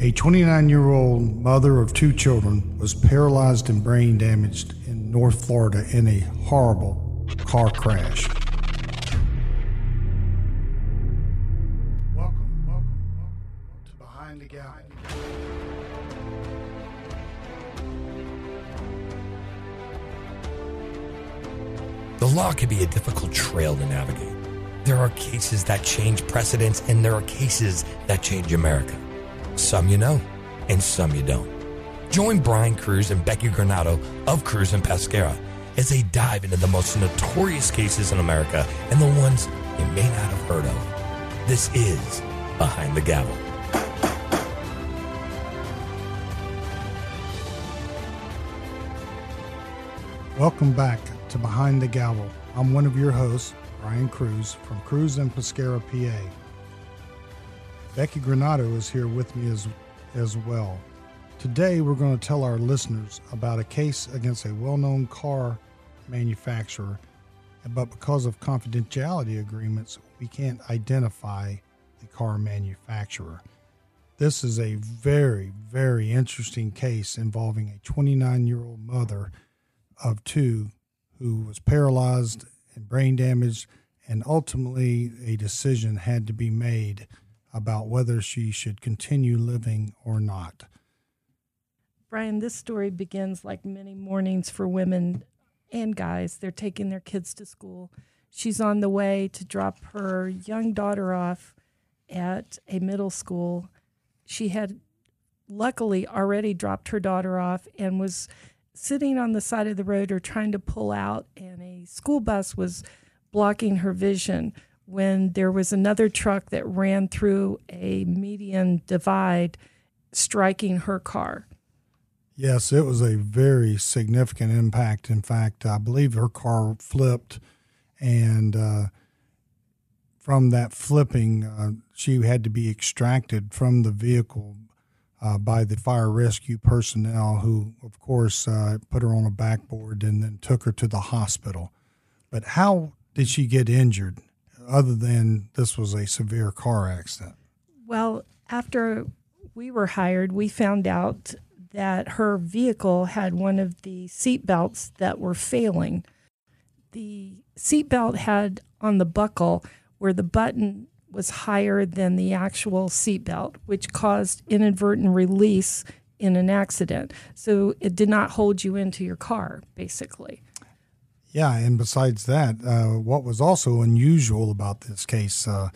A 29 year old mother of two children was paralyzed and brain damaged in North Florida in a horrible car crash. Welcome, to Behind the. The law can be a difficult trail to navigate. There are cases that change precedents, and there are cases that change America. Some you know, and some you don't. Join Brian Cruz and Becky Granado of Cruz and Pescara as they dive into the most notorious cases in America and the ones you may not have heard of. This is Behind the Gavel. Welcome back to Behind the Gavel. I'm one of your hosts, Brian Cruz from Cruz and Pescara, PA. Becky Granado is here with me as, as well. Today, we're going to tell our listeners about a case against a well known car manufacturer, but because of confidentiality agreements, we can't identify the car manufacturer. This is a very, very interesting case involving a 29 year old mother of two who was paralyzed and brain damaged, and ultimately a decision had to be made about whether she should continue living or not. Brian, this story begins like many mornings for women and guys. They're taking their kids to school. She's on the way to drop her young daughter off at a middle school. She had luckily already dropped her daughter off and was sitting on the side of the road or trying to pull out, and a school bus was blocking her vision when there was another truck that ran through a median divide, striking her car. Yes, it was a very significant impact. In fact, I believe her car flipped, and uh, from that flipping, uh, she had to be extracted from the vehicle uh, by the fire rescue personnel, who, of course, uh, put her on a backboard and then took her to the hospital. But how did she get injured, other than this was a severe car accident? Well, after we were hired, we found out that her vehicle had one of the seat belts that were failing. The seat belt had on the buckle where the button was higher than the actual seatbelt, which caused inadvertent release in an accident. So it did not hold you into your car, basically. Yeah, and besides that, uh, what was also unusual about this case uh,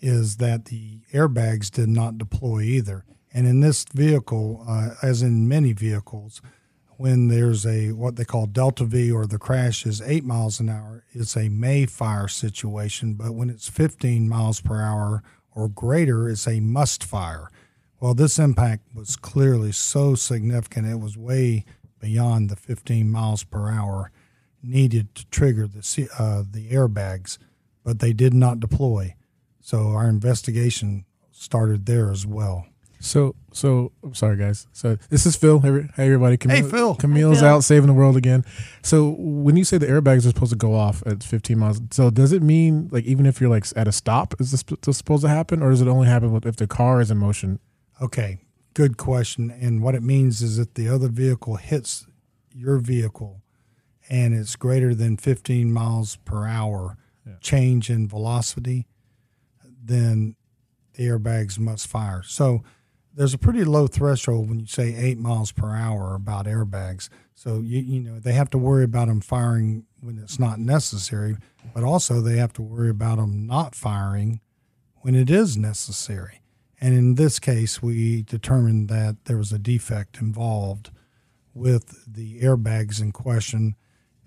is that the airbags did not deploy either. And in this vehicle, uh, as in many vehicles, when there's a what they call delta V or the crash is eight miles an hour, it's a may fire situation. But when it's 15 miles per hour or greater, it's a must fire. Well, this impact was clearly so significant; it was way beyond the 15 miles per hour needed to trigger the uh, the airbags, but they did not deploy. So our investigation started there as well. So, so I'm sorry, guys. So this is Phil. Hey, everybody. Camille, hey, Phil. Camille's Phil. out saving the world again. So when you say the airbags are supposed to go off at 15 miles, so does it mean like even if you're like at a stop, is this supposed to happen, or does it only happen if the car is in motion? Okay, good question. And what it means is that the other vehicle hits your vehicle, and it's greater than 15 miles per hour yeah. change in velocity, then the airbags must fire. So there's a pretty low threshold when you say eight miles per hour about airbags. So you you know they have to worry about them firing when it's not necessary, but also they have to worry about them not firing when it is necessary. And in this case, we determined that there was a defect involved with the airbags in question,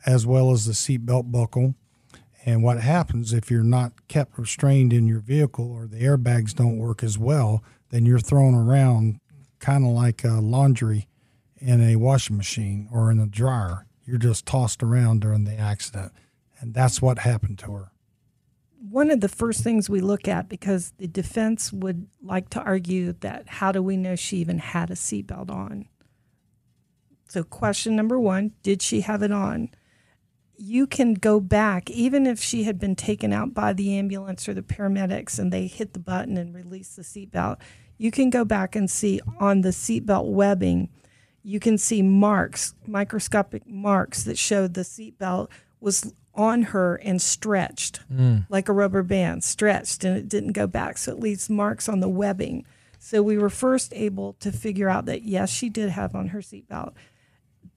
as well as the seatbelt buckle. And what happens if you're not kept restrained in your vehicle or the airbags don't work as well? then you're thrown around kind of like laundry in a washing machine or in a dryer. You're just tossed around during the accident. And that's what happened to her. One of the first things we look at, because the defense would like to argue that how do we know she even had a seatbelt on? So, question number one did she have it on? You can go back, even if she had been taken out by the ambulance or the paramedics and they hit the button and released the seatbelt, you can go back and see on the seatbelt webbing, you can see marks, microscopic marks that showed the seatbelt was on her and stretched hmm. like a rubber band, stretched, and it didn't go back. So it leaves marks on the webbing. So we were first able to figure out that yes, she did have on her seatbelt.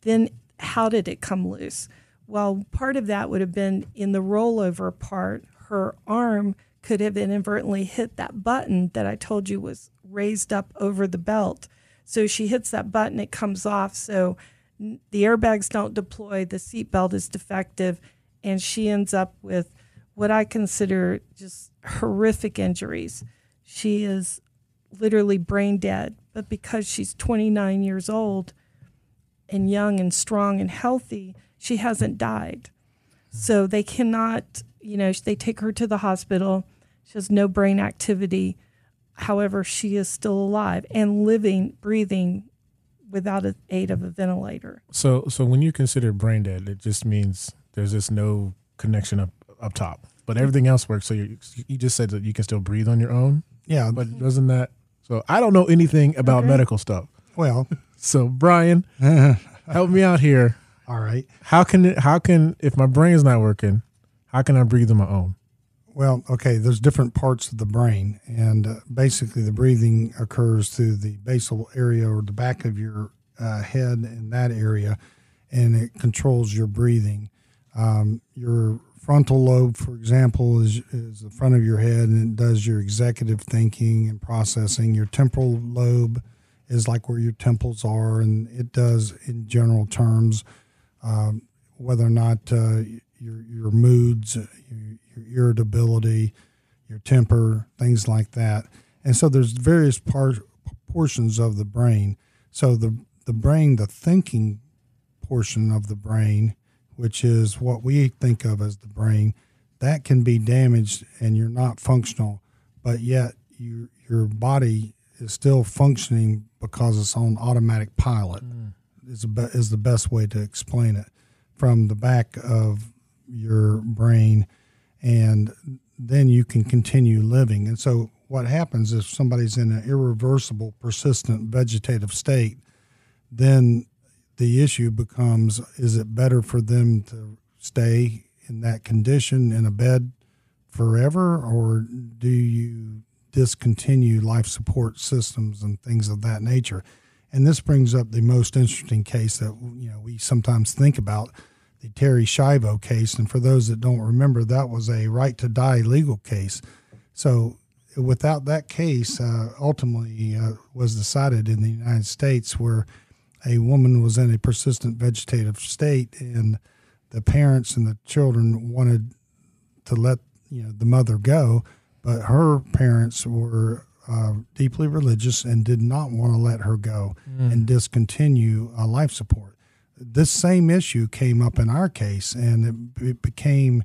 Then how did it come loose? Well, part of that would have been in the rollover part, her arm could have inadvertently hit that button that I told you was raised up over the belt. So she hits that button, it comes off. So the airbags don't deploy, the seatbelt is defective, and she ends up with what I consider just horrific injuries. She is literally brain dead, but because she's 29 years old and young and strong and healthy, she hasn't died. So they cannot, you know, they take her to the hospital. She has no brain activity. However, she is still alive and living, breathing without the aid of a ventilator. So so when you consider brain dead, it just means there's just no connection up up top, but everything else works. So you you just said that you can still breathe on your own, Yeah. but doesn't that? So I don't know anything about Okay. medical stuff. well, So Brian, help me out here. All right. How can it? How can if my brain is not working? How can I breathe on my own? Well, okay, there's different parts of the brain, and uh, basically the breathing occurs through the basal area or the back of your uh, head in that area, and it controls your breathing. Um, your frontal lobe, for example, is, is the front of your head and it does your executive thinking and processing. Your temporal lobe is like where your temples are, and it does, in general terms, um, whether or not uh, your your moods, uh, your, your irritability, your temper, things like that. And so there's various portions of the brain. So the the brain, the thinking portion of the brain, which is what we think of as the brain, that can be damaged and you're not functional, but yet you, your body is still functioning because it's on automatic pilot. Is, be- is the best way to explain it from the back of your brain, and then you can continue living. And so, what happens if somebody's in an irreversible, persistent vegetative state? Then the issue becomes: is it better for them to stay in that condition in a bed forever, or do you discontinue life support systems and things of that nature? And this brings up the most interesting case that you know we sometimes think about, the Terri Schiavo case. And for those that don't remember, that was a right to die legal case. So without that case, uh, ultimately uh, was decided in the United States where a woman was in a persistent vegetative state, and the parents and the children wanted to let you know the mother go, but her parents were uh, deeply religious and did not want to let her go and discontinue uh, life support. This same issue came up in our case, and it, it became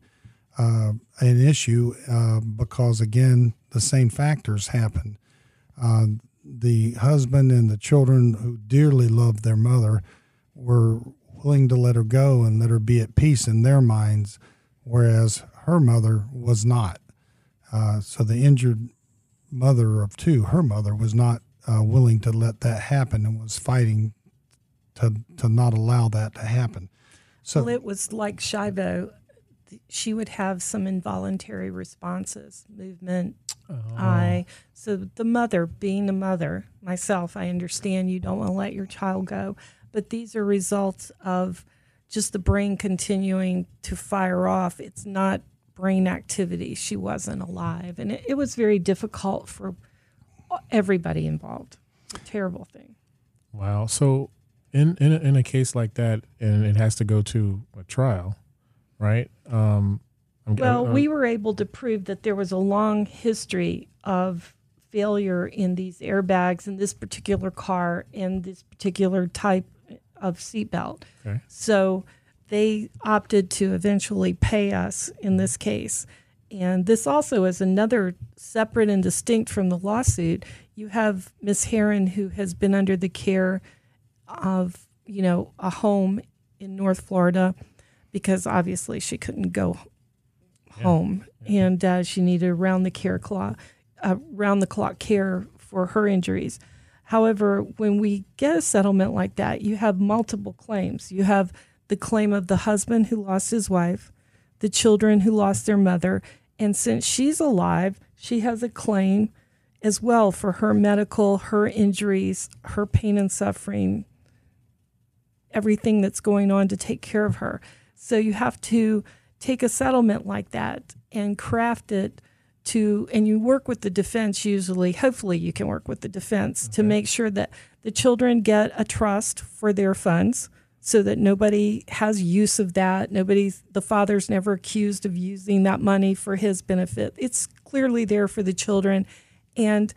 uh, an issue uh, because again the same factors happened. Uh, the husband and the children who dearly loved their mother were willing to let her go and let her be at peace in their minds, whereas her mother was not. Uh, so the injured mother of two, her mother, was not uh, willing to let that happen and was fighting to to not allow that to happen. So Well, it was like Schiavo. She would have some involuntary responses, movement, eye. So the mother, being a mother, myself, I understand you don't want to let your child go, but these are results of just the brain continuing to fire off. It's not brain activity. She wasn't alive, and it, it was very difficult for everybody involved. Terrible thing. Wow. So in in a, in a case like that, and it has to go to a trial, right? Um, I'm, Well, I'm- we were able to prove that there was a long history of failure in these airbags in this particular car and this particular type of seatbelt. Okay. So they opted to eventually pay us in this case. And this also is another separate and distinct from the lawsuit. You have Miss Heron, who has been under the care of, you know, a home in North Florida because obviously she couldn't go home and uh, she needed round the care clock, uh, round the clock care for her injuries. However, when we get a settlement like that, you have multiple claims. You have the claim of the husband who lost his wife, the children who lost their mother, and since she's alive, she has a claim as well for her medical, her injuries, her pain and suffering, everything that's going on to take care of her. So you have to take a settlement like that and craft it to, and you work with the defense usually. Hopefully, you can work with the defense okay. to make sure that the children get a trust for their funds so that nobody has use of that. Nobody's, the father's never accused of using that money for his benefit. It's clearly there for the children and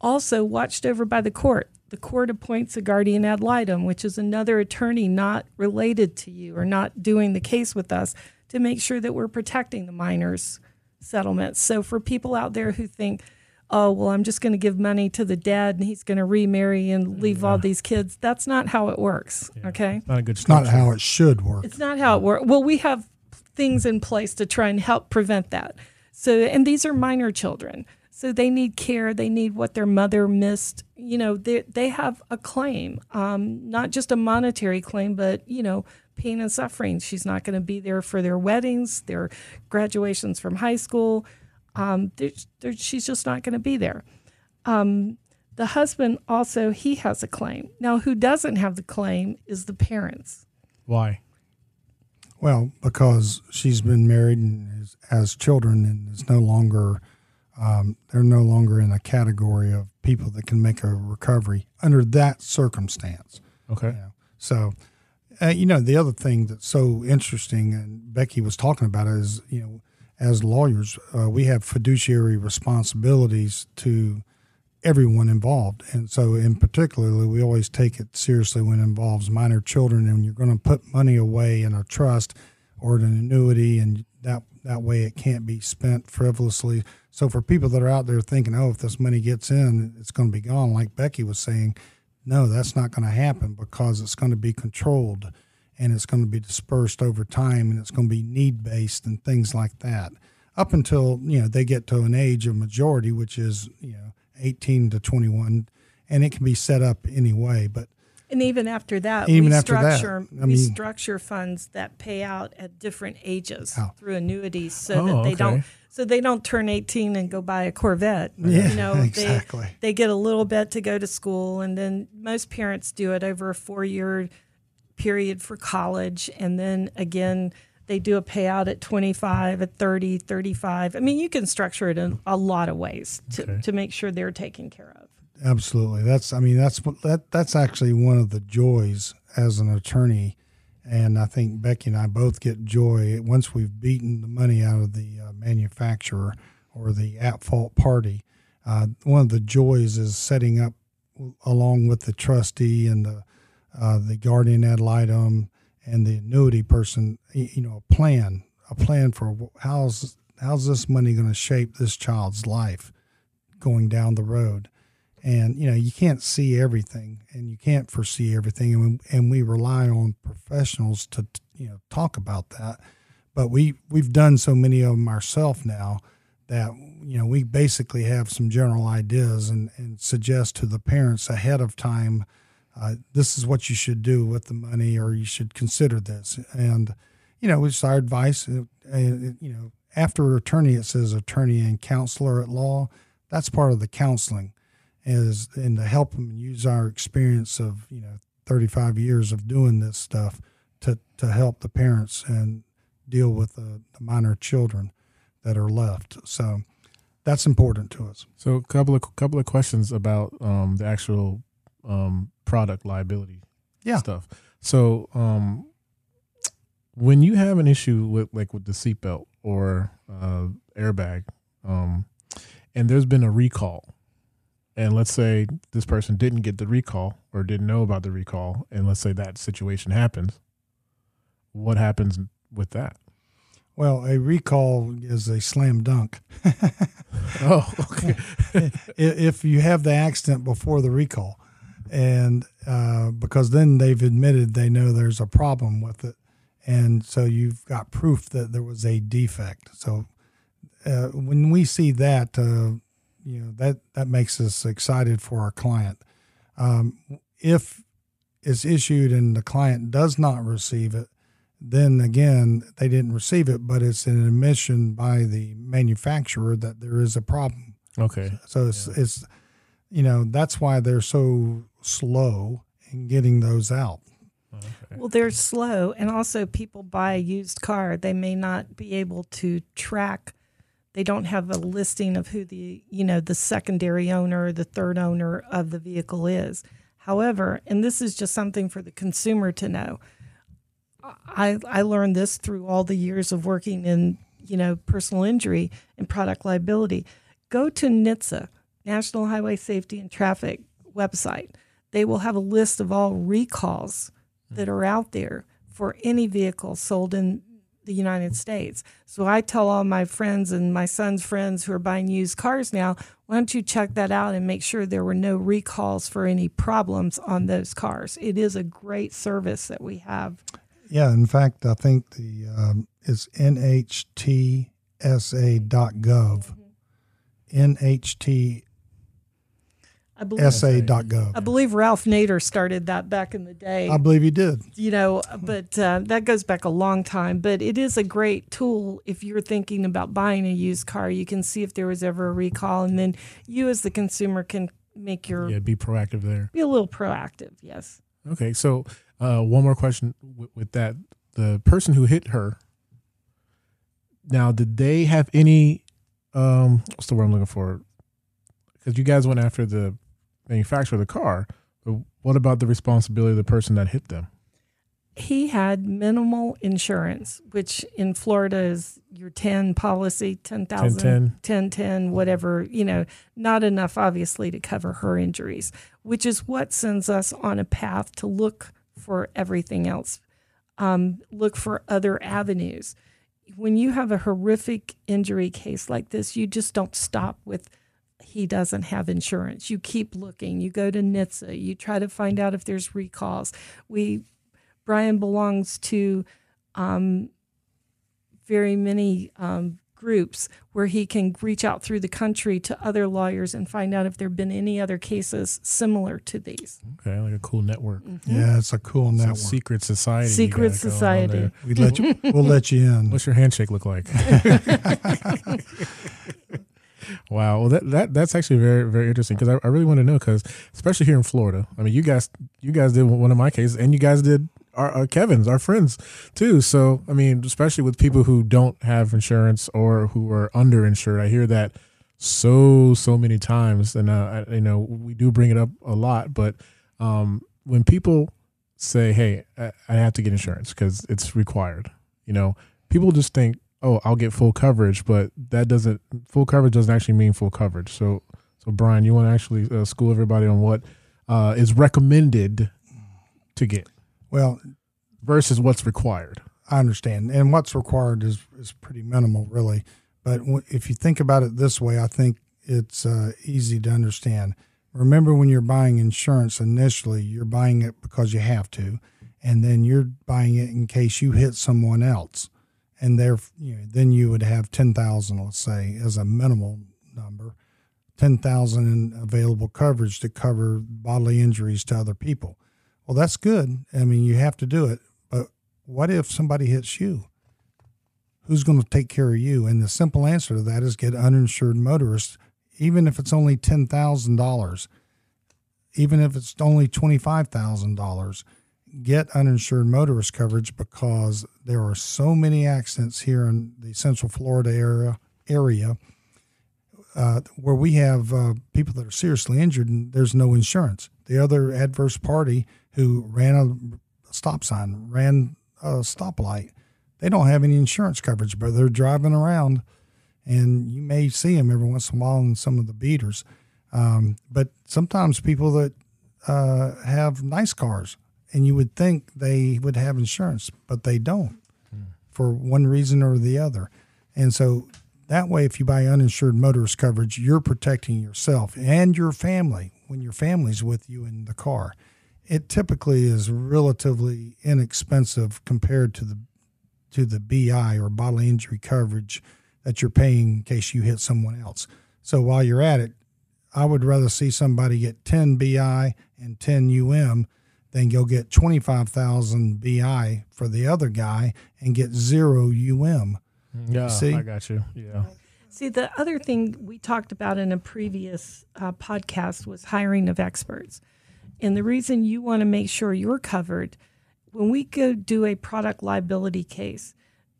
also watched over by the court. The court appoints a guardian ad litem, which is another attorney not related to you or not doing the case with us to make sure that we're protecting the minors' settlements. So for people out there who think, oh, well, I'm just going to give money to the dad and he's going to remarry and leave yeah. all these kids, that's not how it works. Yeah. Okay. Not a good It's not how it should work. It's not how it works. Well, we have things in place to try and help prevent that. So, and these are minor children. So they need care. They need what their mother missed. You know, they, they have a claim, um, not just a monetary claim, but, you know, pain and suffering. She's not going to be there for their weddings, their graduations from high school. Um, they're, they're, she's just not going to be there. Um, the husband also, he has a claim. Now, who doesn't have the claim is the parents. Why? Well, because she's been married and is, has children and is no longer – um, they're no longer in a category of people that can make a recovery under that circumstance. Okay. You know? So, uh, you know, the other thing that's so interesting, and Becky was talking about, is you know, as lawyers, uh, we have fiduciary responsibilities to everyone involved, and so in particularly, we always take it seriously when it involves minor children, and you're going to put money away in a trust or an annuity, and that that way it can't be spent frivolously. So for people that are out there thinking, oh, if this money gets in, it's going to be gone, like Becky was saying, no, that's not going to happen because it's going to be controlled and it's going to be dispersed over time and it's going to be need based and things like that. Up until you know they get to an age of majority, which is you know 18 to 21, and it can be set up anyway. But and even after that, even we after structure that, I mean, we structure funds that pay out at different ages oh. through annuities, so oh, that they okay. don't so they don't turn 18 and go buy a Corvette. Yeah, you know, exactly. They, they get a little bit to go to school, and then most parents do it over a four year period for college, and then again they do a payout at 25 at 30 35 i mean you can structure it in a lot of ways to, okay. to make sure they're taken care of Absolutely. That's I mean that's that that's actually one of the joys as an attorney and I think Becky and I both get joy once we've beaten the money out of the uh, manufacturer or the at fault party. Uh, one of the joys is setting up along with the trustee and the uh, the guardian ad litem and the annuity person, you know, a plan, a plan for how's how's this money going to shape this child's life going down the road? And you know you can't see everything and you can't foresee everything and we, and we rely on professionals to you know talk about that. But we we've done so many of them ourselves now that you know we basically have some general ideas and, and suggest to the parents ahead of time uh, this is what you should do with the money or you should consider this and you know it's our advice and, uh, you know after attorney it says attorney and counselor at law that's part of the counseling is and to help them use our experience of you know 35 years of doing this stuff to to help the parents and deal with the, the minor children that are left. So that's important to us. So a couple of couple of questions about um, the actual um, product liability yeah. stuff. So um, when you have an issue with like with the seatbelt or uh, airbag, um, and there's been a recall, and let's say this person didn't get the recall or didn't know about the recall and let's say that situation happens what happens with that well a recall is a slam dunk oh okay if you have the accident before the recall and uh, because then they've admitted they know there's a problem with it and so you've got proof that there was a defect so uh, when we see that uh, you know that that makes us excited for our client. Um, if it's issued and the client does not receive it, then again they didn't receive it, but it's an admission by the manufacturer that there is a problem. Okay. So it's it's you know that's why they're so slow in getting those out. Well, they're slow, and also people buy a used car. They may not be able to track. They don't have a listing of who the you know the secondary owner, the third owner of the vehicle is. However, and this is just something for the consumer to know. I I learned this through all the years of working in you know personal injury and product liability. Go to NHTSA, National Highway Safety and Traffic website. They will have a list of all recalls that are out there for any vehicle sold in the United States. So I tell all my friends and my son's friends who are buying used cars now, why don't you check that out and make sure there were no recalls for any problems on those cars? It is a great service that we have. Yeah, in fact, I think the um, it's nhtsa.gov. NHT I believe, sa.gov. I believe Ralph Nader started that back in the day. I believe he did. you know, but uh, that goes back a long time. But it is a great tool if you're thinking about buying a used car. You can see if there was ever a recall, and then you, as the consumer, can make your Yeah, be proactive there. be a little proactive. Yes. Okay, so uh, one more question with, with that: the person who hit her. Now, did they have any? Um, what's the word I'm looking for? Because you guys went after the manufacturer of the car, but what about the responsibility of the person that hit them? He had minimal insurance, which in Florida is your 10 policy, 10,000, 10, 10, 10, whatever, you know, not enough obviously to cover her injuries, which is what sends us on a path to look for everything else, um, look for other avenues. When you have a horrific injury case like this, you just don't stop with he doesn't have insurance. You keep looking. You go to NHTSA. You try to find out if there's recalls. We Brian belongs to um, very many um, groups where he can reach out through the country to other lawyers and find out if there have been any other cases similar to these. Okay, like a cool network, Yeah, it's a cool It's a network. secret society. Secret got going on society. there. We let you. We'll let you in. What's your handshake look like? wow, well that, that that's actually very very interesting because I, I really want to know because especially here in Florida, I mean you guys you guys did one of my cases and you guys did our, our Kevin's our friends too. So I mean especially with people who don't have insurance or who are underinsured, I hear that so so many times, and uh, I, you know we do bring it up a lot, but um, when people say, "Hey, I, I have to get insurance because it's required," you know, people just think, "Oh, I'll get full coverage," but that doesn't full coverage doesn't actually mean full coverage. So, so Brian, you want to actually uh, school everybody on what uh, is recommended to get Well, versus what's required. I understand, and what's required is is pretty minimal, really. But w- if you think about it this way, I think it's uh, easy to understand. Remember, when you're buying insurance initially, you're buying it because you have to, and then you're buying it in case you hit someone else, and there, you know, then you would have ten thousand, let's say, as a minimal number, ten thousand in available coverage to cover bodily injuries to other people. Well, that's good. I mean, you have to do it, but what if somebody hits you? Who's going to take care of you? And the simple answer to that is get uninsured motorists, even if it's only ten thousand dollars, even if it's only twenty five thousand dollars. Get uninsured motorist coverage because there are so many accidents here in the Central Florida area area uh, where we have uh, people that are seriously injured and there's no insurance. The other adverse party who ran a stop sign, ran a stoplight, they don't have any insurance coverage, but they're driving around, and you may see them every once in a while in some of the beaters. Um, but sometimes people that uh, have nice cars, and you would think they would have insurance, but they don't for one reason or the other. And so that way, if you buy uninsured motorist coverage, you're protecting yourself and your family when your family's with you in the car. It typically is relatively inexpensive compared to the to the BI or bodily injury coverage that you're paying in case you hit someone else. So while you're at it, I would rather see somebody get 10 BI and 10 UM than go get 25,000 BI for the other guy and get zero UM. Yeah, See? I got you. Yeah. See, the other thing we talked about in a previous uh, podcast was hiring of experts. And the reason you want to make sure you're covered when we go do a product liability case,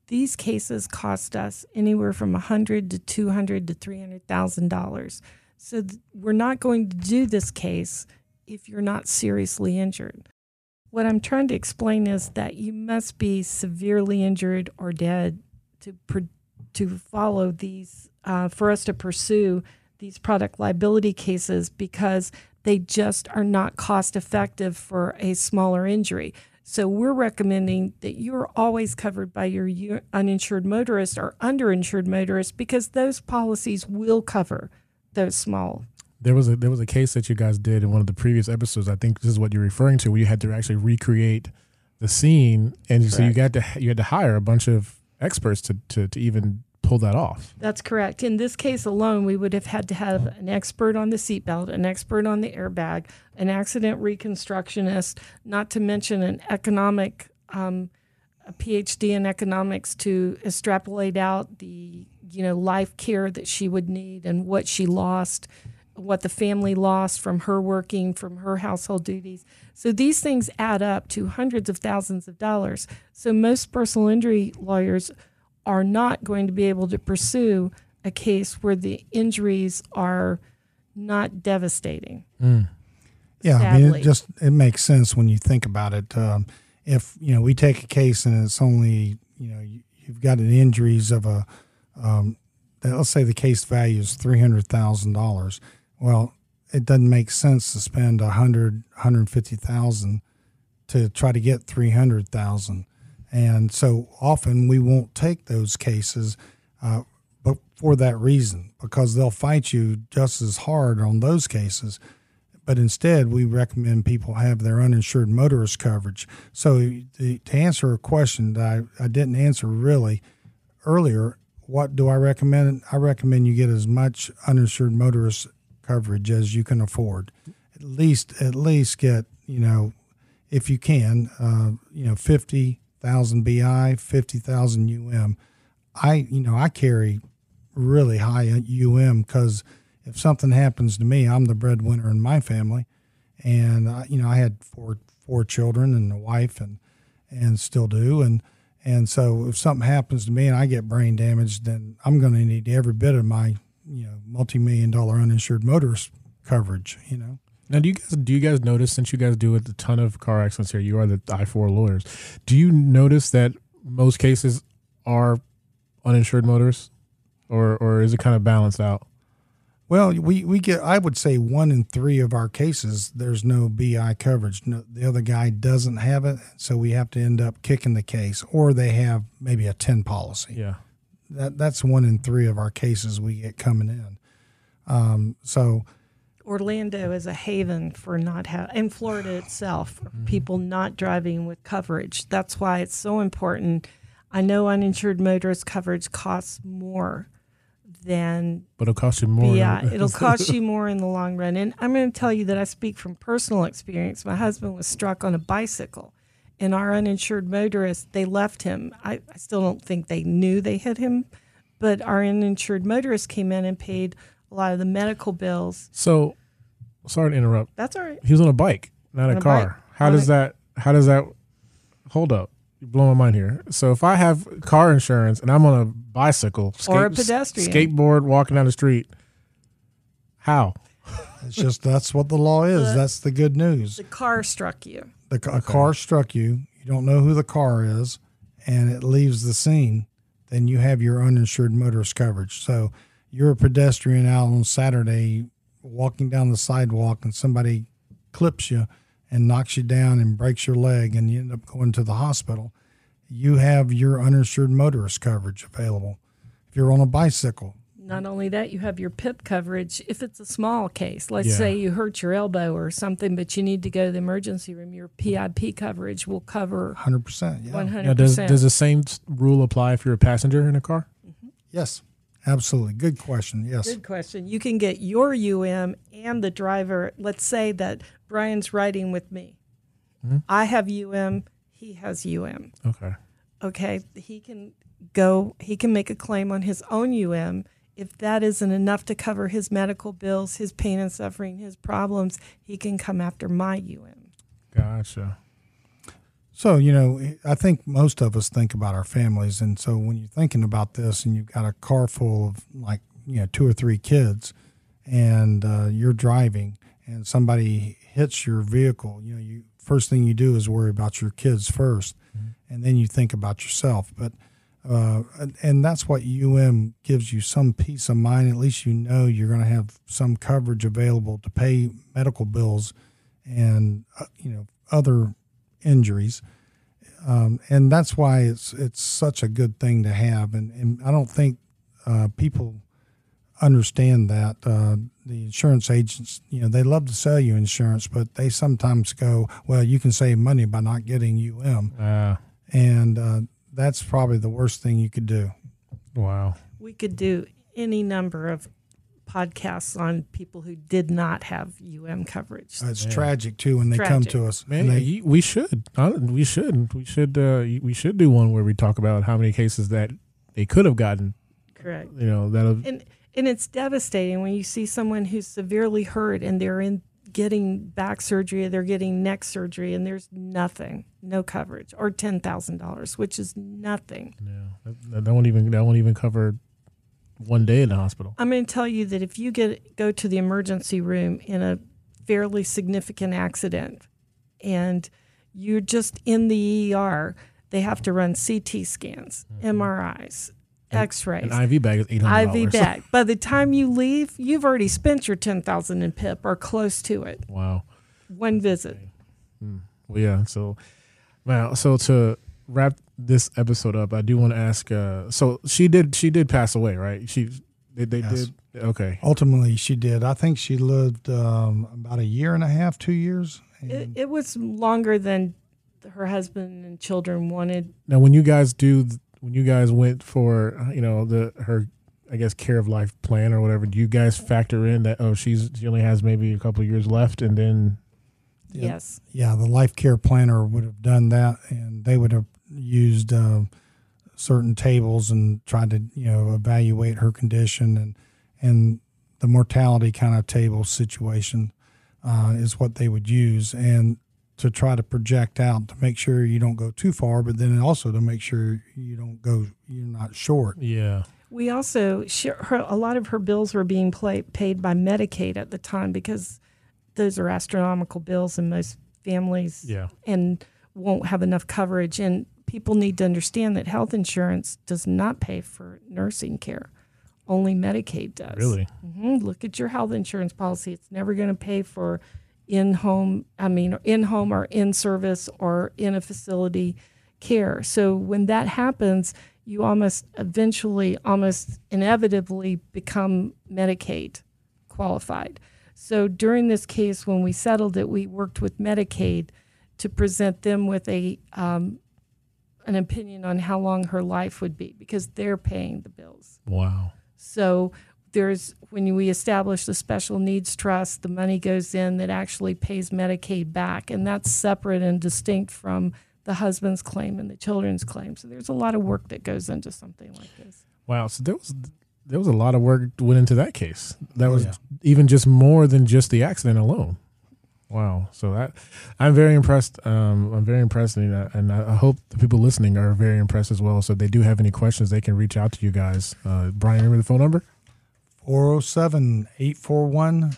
these cases cost us anywhere from a hundred to two hundred to three hundred thousand dollars. So th- we're not going to do this case if you're not seriously injured. What I'm trying to explain is that you must be severely injured or dead to to follow these uh, for us to pursue these product liability cases because they just are not cost effective for a smaller injury. So we're recommending that you're always covered by your uninsured motorist or underinsured motorist because those policies will cover those small. There was a there was a case that you guys did in one of the previous episodes. I think this is what you're referring to, where you had to actually recreate the scene, and so you got to you had to hire a bunch of experts to to, to even pull that off. That's correct. In this case alone, we would have had to have an expert on the seatbelt, an expert on the airbag, an accident reconstructionist, not to mention an economic, um, a PhD in economics to extrapolate out the you know life care that she would need and what she lost, what the family lost from her working, from her household duties. So these things add up to hundreds of thousands of dollars. So most personal injury lawyers are not going to be able to pursue a case where the injuries are not devastating. Yeah, I mean, it just it makes sense when you think about it. Um, if you know we take a case and it's only you know you, you've got an injuries of a um, let's say the case value is three hundred thousand dollars. Well, it doesn't make sense to spend a hundred, hundred fifty thousand to try to get three hundred thousand, and so often we won't take those cases, uh, but for that reason because they'll fight you just as hard on those cases but instead we recommend people have their uninsured motorist coverage. So to answer a question that I, I didn't answer really earlier, what do I recommend? I recommend you get as much uninsured motorist coverage as you can afford. At least, at least get you know, if you can, uh, you know, fifty thousand BI, fifty thousand UM. I you know I carry really high UM because if something happens to me, I'm the breadwinner in my family, and I, you know I had four four children and a wife, and and still do, and and so if something happens to me and I get brain damage, then I'm going to need every bit of my you know multi million dollar uninsured motorist coverage. You know. Now, do you guys do you guys notice since you guys do a ton of car accidents here? You are the I four lawyers. Do you notice that most cases are uninsured motorists, or or is it kind of balanced out? Well, we, we get, I would say one in three of our cases, there's no BI coverage. No, the other guy doesn't have it. So we have to end up kicking the case, or they have maybe a 10 policy. Yeah. That, that's one in three of our cases we get coming in. Um, so, Orlando is a haven for not have, and Florida itself, for people not driving with coverage. That's why it's so important. I know uninsured motorist coverage costs more than But it'll cost you more. Yeah, it'll cost you more in the long run. And I'm going to tell you that I speak from personal experience. My husband was struck on a bicycle, and our uninsured motorist, they left him. I, I still don't think they knew they hit him, but our uninsured motorist came in and paid a lot of the medical bills. So, sorry to interrupt. That's all right. He was on a bike, not On a a car. bike. How On does a- that? How does that? Hold up. You blow my mind here. So if I have car insurance and I'm on a bicycle Or a pedestrian. skateboard walking down the street, how? it's just that's what the law is. The- that's the good news. The car struck you. The, a car struck you, you don't know who the car is, and it leaves the scene, then you have your uninsured motorist coverage. So you're a pedestrian out on Saturday walking down the sidewalk and somebody clips you and knocks you down and breaks your leg and you end up going to the hospital. You have your uninsured motorist coverage available. If you're on a bicycle, Not only that, you have your PIP coverage if it's a small case. Let's Yeah. say you hurt your elbow or something, but you need to go to the emergency room. Your PIP coverage will cover 100%. Yeah. 100%. Now, does does the same rule apply if you're a passenger in a car? Yes, Absolutely. Good question. Yes. Good question. You can get your UM and the driver. Let's say that Brian's riding with me. I have UM, he has UM. Okay. Okay. He can go, he can make a claim on his own UM. If that isn't enough to cover his medical bills, his pain and suffering, his problems, he can come after my UM. Gotcha. So, you know, I think most of us think about our families. And so when you're thinking about this and you've got a car full of like, you know, two or three kids and uh, you're driving and somebody hits your vehicle, you know, you first thing you do is worry about your kids 1st and then you think about yourself. But, uh, and- and that's what UM gives you some peace of mind. At least you know you're going to have some coverage available to pay medical bills and, uh, you know, other injuries um, and that's why it's it's such a good thing to have. And, and I don't think uh, people understand that uh, the insurance agents, you know, they love to sell you insurance, but they sometimes go, well, you can save money by not getting UM, Uh, and uh, that's probably the worst thing you could do. wow. We could do any number of podcasts on people who did not have UM coverage. It's tragic too when they come to us. Man, they, we should. We should. We should. Uh, we should do one where we talk about how many cases that they could have gotten. Correct. You know, that have and and it's devastating when you see someone who's severely hurt and they're in getting back surgery or they're getting neck surgery and there's nothing no coverage or $10,000 which is nothing yeah, that, that won't even that won't even cover one day in the hospital. i'm going to tell you that if you get go to the emergency room in a fairly significant accident and you're just in the ER they have to run CT scans MRIs x-rays An IV bag is eight hundred IV bag. By the time you leave, you've already spent your ten thousand in PIP or close to it. Wow. One visit. Well, yeah. So, well, so to wrap this episode up, I do want to ask. Uh, so she did. She did pass away, right? She. They, they Yes. did. Okay. ultimately, she did. I think she lived um, about a year and a half, two years. It, it was longer than her husband and children wanted. Now, when you guys do, th- when you guys went for, uh, you know, the her, I guess, care of life plan or whatever, do you guys factor in that? Oh, she's she only has maybe a couple of years left, and then Yeah. Yes. yeah, the life care planner would have done that, and they would have used uh, certain tables and tried to you know evaluate her condition and and the mortality kind of table situation uh, is what they would use and to try to project out to make sure you don't go too far, but then also to make sure you don't go you're not short. yeah, We also she, her a lot of her bills were being play, paid by Medicaid at the time because those are astronomical bills and most families yeah, and won't have enough coverage. And people need to understand that health insurance does not pay for nursing care. Only Medicaid does. really, Mm-hmm. Look at your health insurance policy. It's never going to pay for in home, I mean, in home or in service or in a facility care. So when that happens, you almost eventually, almost inevitably become Medicaid qualified. So during this case, when we settled it, we worked with Medicaid to present them with a um, an opinion on how long her life would be because they're paying the bills. wow, So there's when we establish the special needs trust, the money goes in that actually pays Medicaid back, and that's separate and distinct from the husband's claim and the children's claim. So there's a lot of work that goes into something like this. wow. So there was there was a lot of work went into that case. That was yeah. even just more than just the accident alone. Wow. So that I'm very impressed. Um, I'm very impressed, and, I- and I I hope the people listening are very impressed as well. So if they do have any questions, they can reach out to you guys. Uh, Brian, remember the phone number? 407 841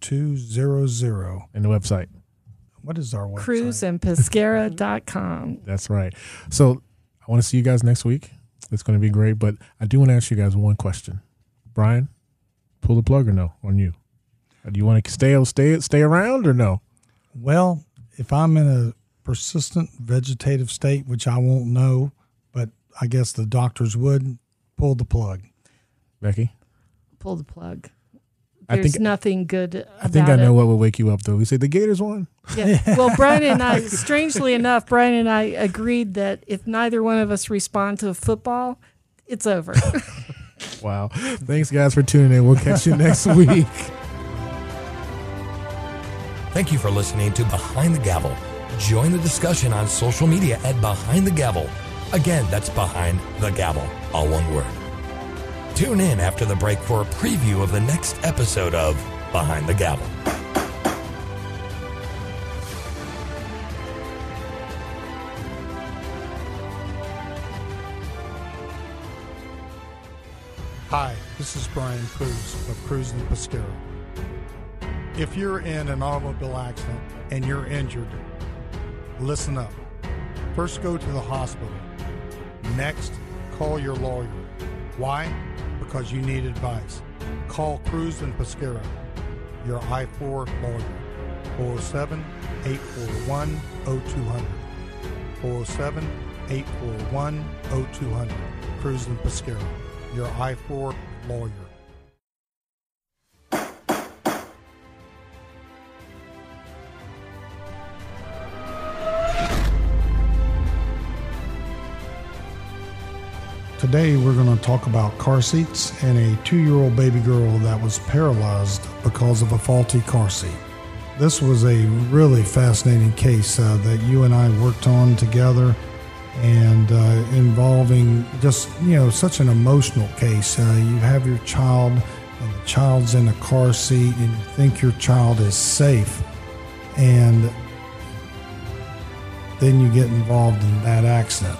0200. and the website. What is our website? Cruzandpescara.com. That's right. So I want to see you guys next week. It's going to be great. But I do want to ask you guys one question. Brian, pull the plug or no on you? Do you want to stay stay stay around or no? Well, if I'm in a persistent vegetative state, which I won't know, but I guess the doctors would pull the plug. Becky, Pull the plug. I There's think- nothing good about I think I know it. what will wake you up though. We say the Gators won. Yeah. Well, Brian and I, strangely enough, Brian and I agreed that if neither one of us respond to football, it's over. Wow. Thanks, guys, for tuning in. We'll catch you next week. Thank you for listening to Behind the Gavel. Join the discussion on social media at Behind the Gavel. Again, that's Behind the Gavel, all one word. Tune in after the break for a preview of the next episode of Behind the Gavel. Hi, this is Brian Cruz of Cruz and Pescara. If you're in an automobile accident and you're injured, listen up. First, go to the hospital. Next, call your lawyer. Why? Because you need advice. Call Cruz and Pescara, your I 4 lawyer. 407 841 0200. 407 841 0200. Cruz and Pescara, your I 4 lawyer. Today, we're going to talk about car seats and a two year old baby girl that was paralyzed because of a faulty car seat. This was a really fascinating case uh, that you and I worked on together and uh, involving just, you know, such an emotional case. Uh, you have your child, and the child's in a car seat, and you think your child is safe. And then you get involved in that accident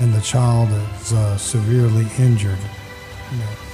and the child is uh, severely injured. You know,